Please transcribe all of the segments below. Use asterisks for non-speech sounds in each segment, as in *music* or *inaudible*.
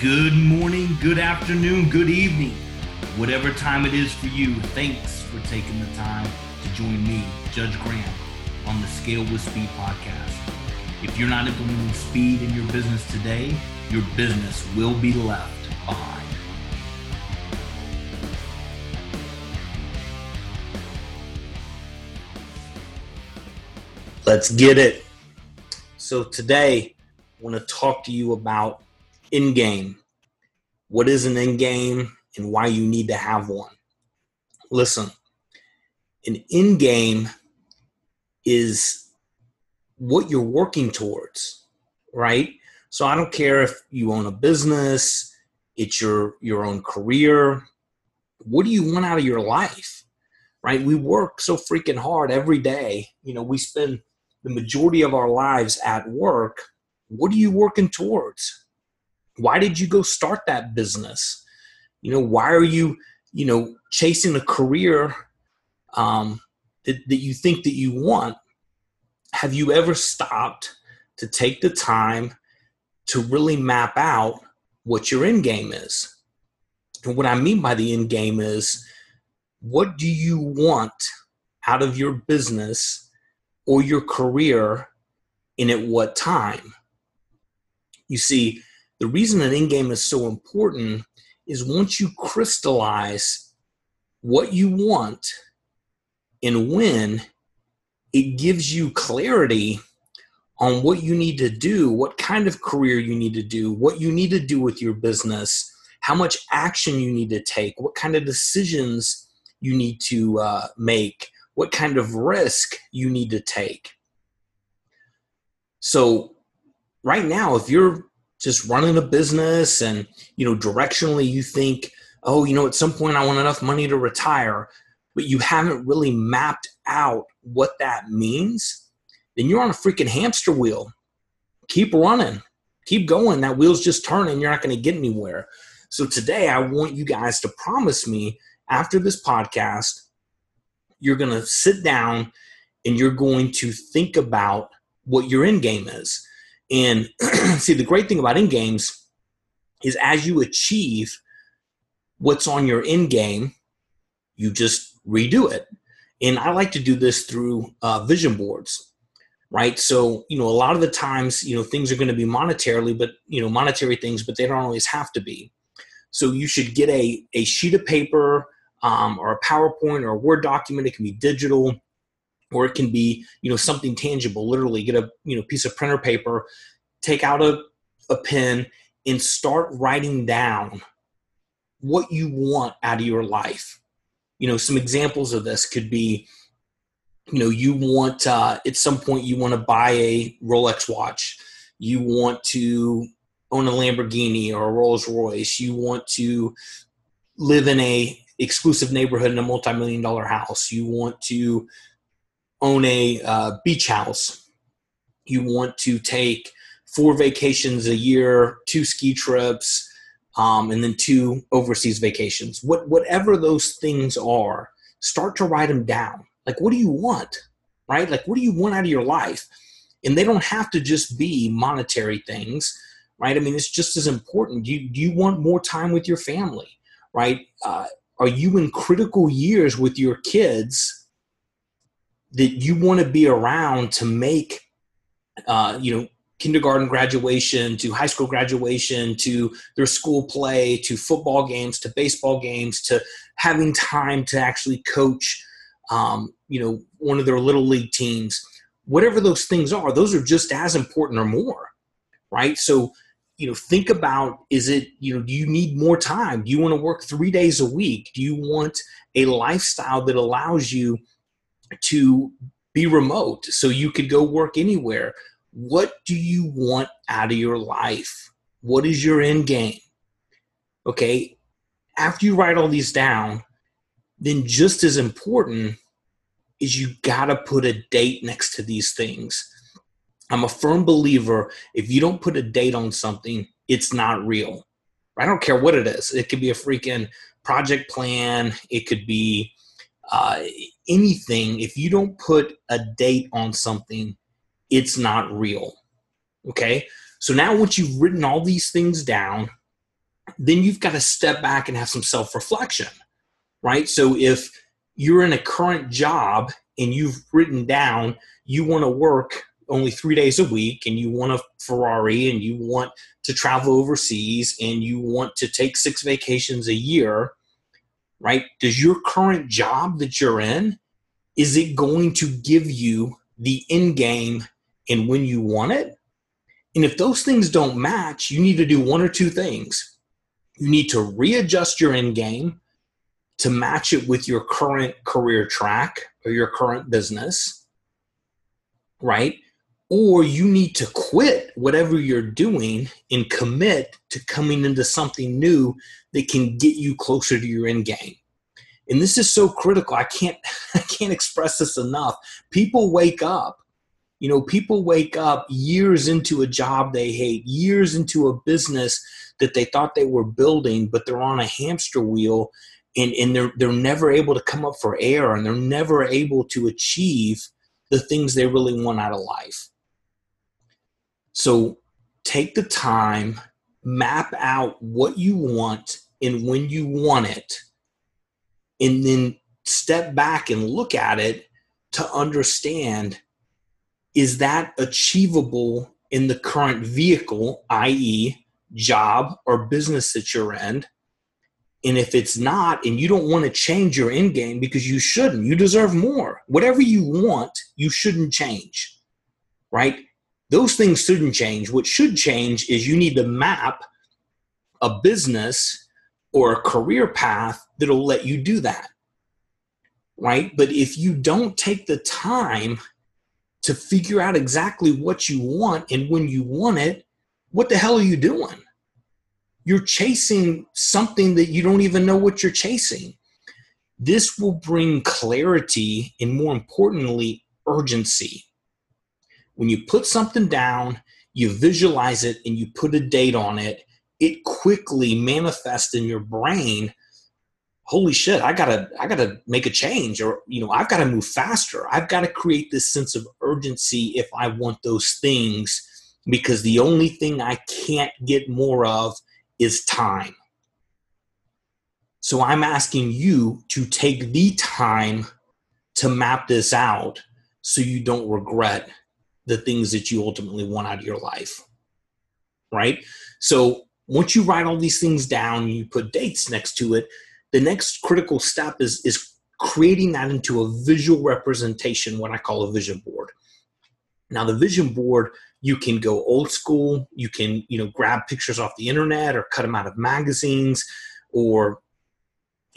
Good morning, good afternoon, good evening. Whatever time it is for you, thanks for taking the time to join me, Judge Graham, on the Scale with Speed podcast. If you're not implementing speed in your business today, your business will be left behind. Let's get it. So, today, I want to talk to you about end game. What is an end game and why you need to have one? Listen, an end game is what you're working towards, right? So I don't care if you own a business, it's your your own career. What do you want out of your life? Right? We work so freaking hard every day. You know, we spend the majority of our lives at work. What are you working towards? Why did you go start that business? You know why are you you know chasing a career um, that, that you think that you want? Have you ever stopped to take the time to really map out what your end game is? And what i mean by the end game is what do you want out of your business or your career and at what time? You see the reason an end game is so important is once you crystallize what you want and when, it gives you clarity on what you need to do, what kind of career you need to do, what you need to do with your business, how much action you need to take, what kind of decisions you need to uh, make, what kind of risk you need to take. So, right now, if you're just running a business and you know directionally you think oh you know at some point i want enough money to retire but you haven't really mapped out what that means then you're on a freaking hamster wheel. Keep running. Keep going. That wheel's just turning. You're not going to get anywhere. So today i want you guys to promise me after this podcast you're going to sit down and you're going to think about what your end game is and *clears throat* see, the great thing about end games is as you achieve what's on your end game, you just redo it. And I like to do this through uh, vision boards, right? So, you know, a lot of the times, you know, things are going to be monetarily, but, you know, monetary things, but they don't always have to be. So you should get a, a sheet of paper um, or a PowerPoint or a Word document. It can be digital or it can be you know something tangible. Literally get a you know piece of printer paper take out a, a pen and start writing down what you want out of your life. You know some examples of this could be you know you want uh, at some point you want to buy a rolex watch. You want to own a lamborghini or a rolls royce. You want to live in a exclusive neighborhood in a multi-million dollar house. You want to own a uh, beach house, you want to take four vacations a year, two ski trips, um, and then two overseas vacations. What, whatever those things are, start to write them down. Like, what do you want? Right? Like, what do you want out of your life? And they don't have to just be monetary things, right? I mean, it's just as important. Do you, do you want more time with your family, right? Uh, are you in critical years with your kids that you want to be around to make uh, you know kindergarten graduation to high school graduation to their school play to football games to baseball games to having time to actually coach um, you know one of their little league teams. Whatever those things are those are just as important or more right? So you know think about is it you know do you need more time? Do you want to work three days a week? Do you want a lifestyle that allows you to be remote so you could go work anywhere. What do you want out of your life? What is your end game? Okay. After you write all these down, then just as important is you got to put a date next to these things. I'm a firm believer if you don't put a date on something, it's not real. I don't care what it is. It could be a freaking project plan, it could be uh, anything, if you don't put a date on something, it's not real. Okay. So now, once you've written all these things down, then you've got to step back and have some self reflection, right? So if you're in a current job and you've written down you want to work only three days a week and you want a Ferrari and you want to travel overseas and you want to take six vacations a year, right? Does your current job that you're in, is it going to give you the end game and when you want it? And if those things don't match, you need to do one or two things. You need to readjust your end game to match it with your current career track or your current business, right? Or you need to quit whatever you're doing and commit to coming into something new that can get you closer to your end game. And this is so critical. I can't *laughs* I can't express this enough. People wake up you know, people wake up years into a job they hate, years into a business that they thought they were building, but they're on a hamster wheel and, and they're they're never able to come up for air and they're never able to achieve the things they really want out of life. So take the time, map out what you want and when you want it, and then step back and look at it to understand is that achievable in the current vehicle, i.e., job or business that you're in? And if it's not, and you don't want to change your end game because you shouldn't, you deserve more. Whatever you want, you shouldn't change, right? Those things shouldn't change. What should change is you need to map a business or a career path that'll let you do that, right? But if you don't take the time to figure out exactly what you want and when you want it, what the hell are you doing? You're chasing something that you don't even know what you're chasing. This will bring clarity and, more importantly, urgency. When you put something down, you visualize it, and you put a date on it, it quickly manifests in your brain holy shit i gotta i gotta make a change or you know i've gotta move faster. I've gotta create this sense of urgency if i want those things because the only thing i can't get more of is time. So i'm asking you to take the time to map this out so you don't regret the things that you ultimately want out of your life right? So once you write all these things down you put dates next to it the next critical step is is creating that into a visual representation what i call a vision board. Now the vision board you can go old school you can you know grab pictures off the internet or cut them out of magazines or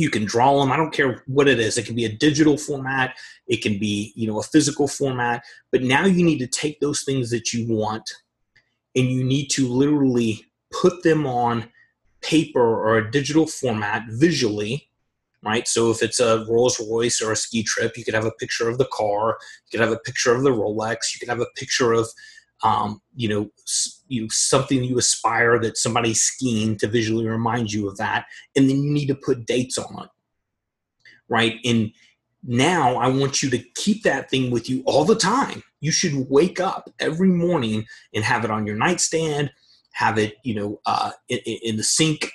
you can draw them i don't care what it is. It can be a digital format. It can be you know a physical format. But now you need to take those things that you want and you need to literally put them on paper or a digital format visually right? So if it's a Rolls Royce or a ski trip, you could have a picture of the car, you could have a picture of the Rolex, you could have a picture of, um, you know, you something you aspire that somebody's skiing to visually remind you of that, and then you need to put dates on it, right? And now I want you to keep that thing with you all the time. You should wake up every morning and have it on your nightstand have it, you know, uh, in, in, the sink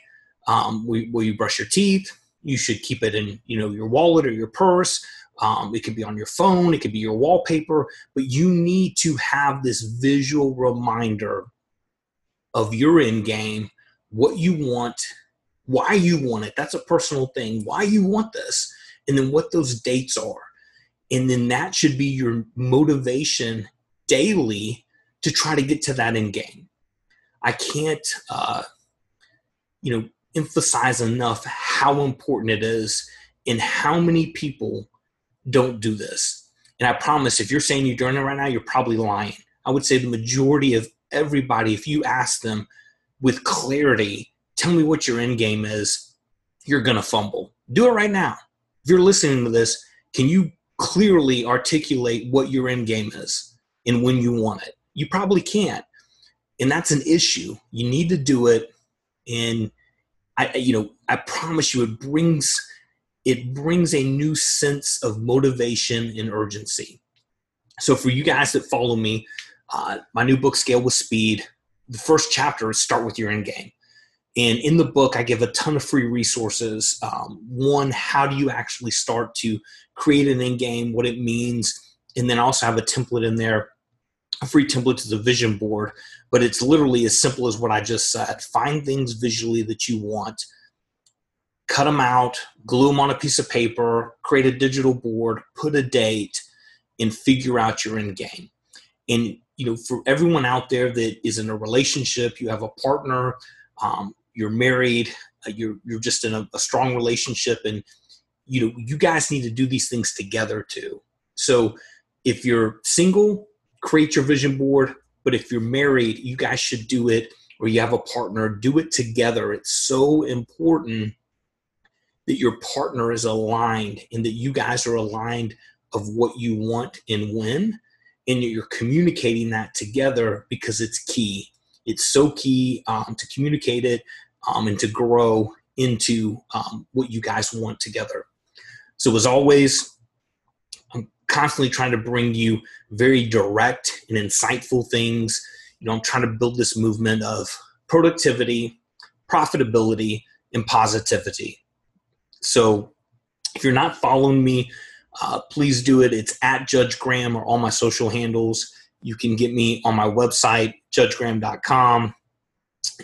um, where, where, you brush your teeth. You should keep it in, you know, your wallet or your purse. Um, it could be on your phone. It could be your wallpaper. But you need to have this visual reminder of your end game, what you want, why you want it. That's a personal thing. Why you want this, and then what those dates are, and then that should be your motivation daily to try to get to that end game. I can't, uh, you know, emphasize enough how important it is and how many people don't do this. And I promise, if you're saying you're doing it right now, you're probably lying. I would say the majority of everybody, if you ask them with clarity, tell me what your end game is, you're going to fumble. Do it right now. If you're listening to this, can you clearly articulate what your end game is and when you want it? You probably can't and that's an issue. You need to do it, and I, you know, I promise you, it brings it brings a new sense of motivation and urgency. So for you guys that follow me, uh, my new book, Scale with Speed, the first chapter is start with your end game. And in the book, I give a ton of free resources. Um, one, how do you actually start to create an end game, what it means, and then I also have a template in there, a free template to the vision board. But it's literally as simple as what I just said. Find things visually that you want, cut them out, glue them on a piece of paper, create a digital board, put a date, and figure out your end game. And you know, for everyone out there that is in a relationship, you have a partner, um, you're married, uh, you're you're just in a, a strong relationship, and you know, you guys need to do these things together too. So, if you're single, create your vision board. But if you're married, you guys should do it, or you have a partner, do it together. It's so important that your partner is aligned and that you guys are aligned of what you want and when and you're communicating that together because it's key. It's so key um, to communicate it um, and to grow into um, what you guys want together. So as always i'm constantly trying to bring you very direct and insightful things. You know i'm trying to build this movement of productivity profitability and positivity. So if you're not following me, uh, please do it. It's at Judge Graham or all my social handles. You can get me on my website, judgegraham.com.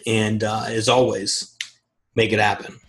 And uh, as always, make it happen.